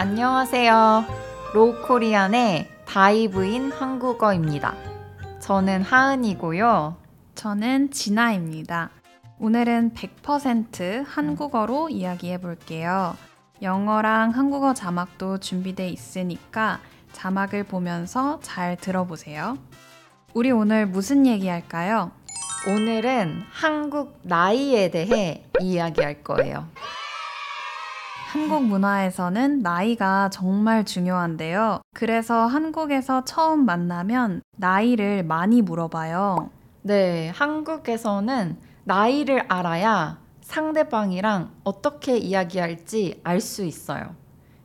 안녕하세요. 로코리안의 다이브인 한국어입니다. 저는 하은이고요. 저는 진아입니다. 오늘은 100% 한국어로 이야기해 볼게요. 영어랑 한국어 자막도 준비돼 있으니까 자막을 보면서 잘 들어보세요. 우리 오늘 무슨 얘기 할까요? 오늘은 한국 나이에 대해 이야기할 거예요. 한국 문화에서는 나이가 정말 중요한데요. 그래서 한국에서 처음 만나면 나이를 많이 물어봐요. 네, 한국에서는 나이를 알아야 상대방이랑 어떻게 이야기할지 알 수 있어요.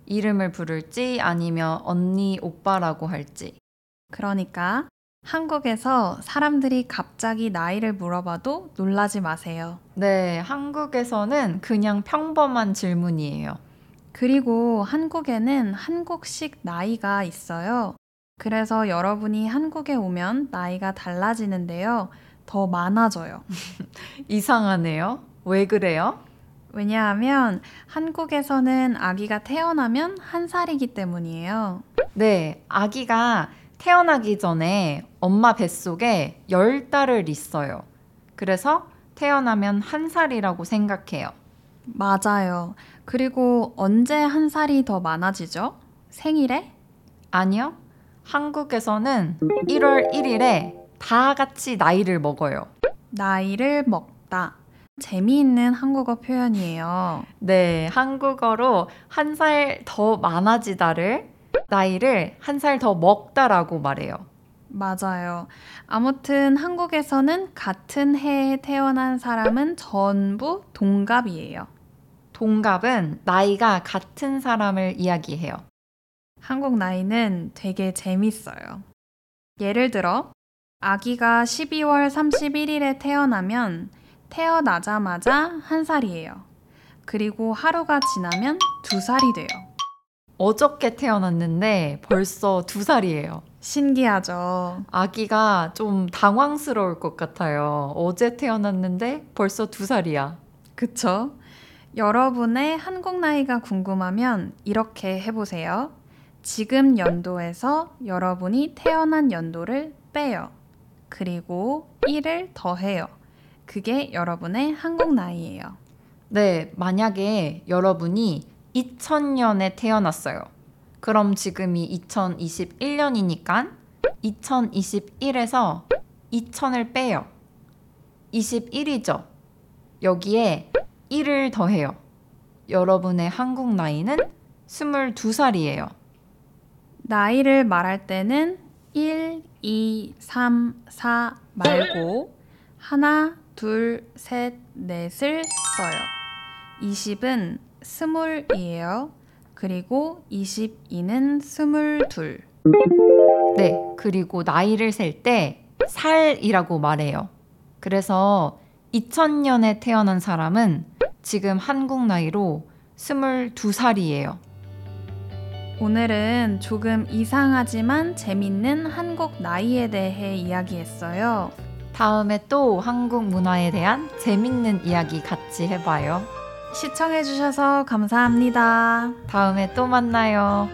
이름을 부를지 아니면 언니, 오빠라고 할지. 그러니까 한국에서 사람들이 갑자기 나이를 물어봐도 놀라지 마세요. 네, 한국에서는 그냥 평범한 질문이에요. 그리고 한국에는 한국식 나이가 있어요. 그래서 여러분이 한국에 오면 나이가 달라지는데요. 더 많아져요. 이상하네요. 왜 그래요? 왜냐하면 한국에서는 아기가 태어나면 한 살이기 때문이에요. 네, 아기가 태어나기 전에 엄마 뱃속에 열 달을 있어요. 그래서 태어나면 한 살이라고 생각해요. 맞아요. 그리고 언제 한 살이 더 많아지죠? 생일에? 아니요. 한국에서는 1월 1일에 다 같이 나이를 먹어요. 나이를 먹다. 재미있는 한국어 표현이에요. 네, 한국어로 한 살 더 많아지다를 나이를 한 살 더 먹다라고 말해요. 맞아요. 아무튼 한국에서는 같은 해에 태어난 사람은 전부 동갑이에요. 동갑은 나이가 같은 사람을 이야기해요. 한국 나이는 되게 재밌어요. 예를 들어, 아기가 12월 31일에 태어나면 태어나자마자 한 살이에요. 그리고 하루가 지나면 두 살이 돼요. 어저께 태어났는데 벌써 두 살이에요. 신기하죠? 아기가 좀 당황스러울 것 같아요. 어제 태어났는데 벌써 두 살이야. 그쵸? 여러분의 한국 나이가 궁금하면 이렇게 해보세요. 지금 연도에서 여러분이 태어난 연도를 빼요. 그리고 1을 더해요. 그게 여러분의 한국 나이예요. 네, 만약에 여러분이 2000년에 태어났어요. 그럼 지금이 2021년이니까 2021에서 2000을 빼요. 21이죠. 여기에 1을 더해요. 여러분의 한국 나이는 22살이에요. 나이를 말할 때는 1, 2, 3, 4 말고 하나, 둘, 셋, 넷을 써요. 20은 스물이에요. 그리고 22는 스물둘. 네, 그리고 나이를 셀 때 살이라고 말해요. 그래서 2000년에 태어난 사람은 지금 한국 나이로 22살이에요. 오늘은 조금 이상하지만 재밌는 한국 나이에 대해 이야기했어요. 다음에 또 한국 문화에 대한 재밌는 이야기 같이 해봐요. 시청해주셔서 감사합니다. 다음에 또 만나요.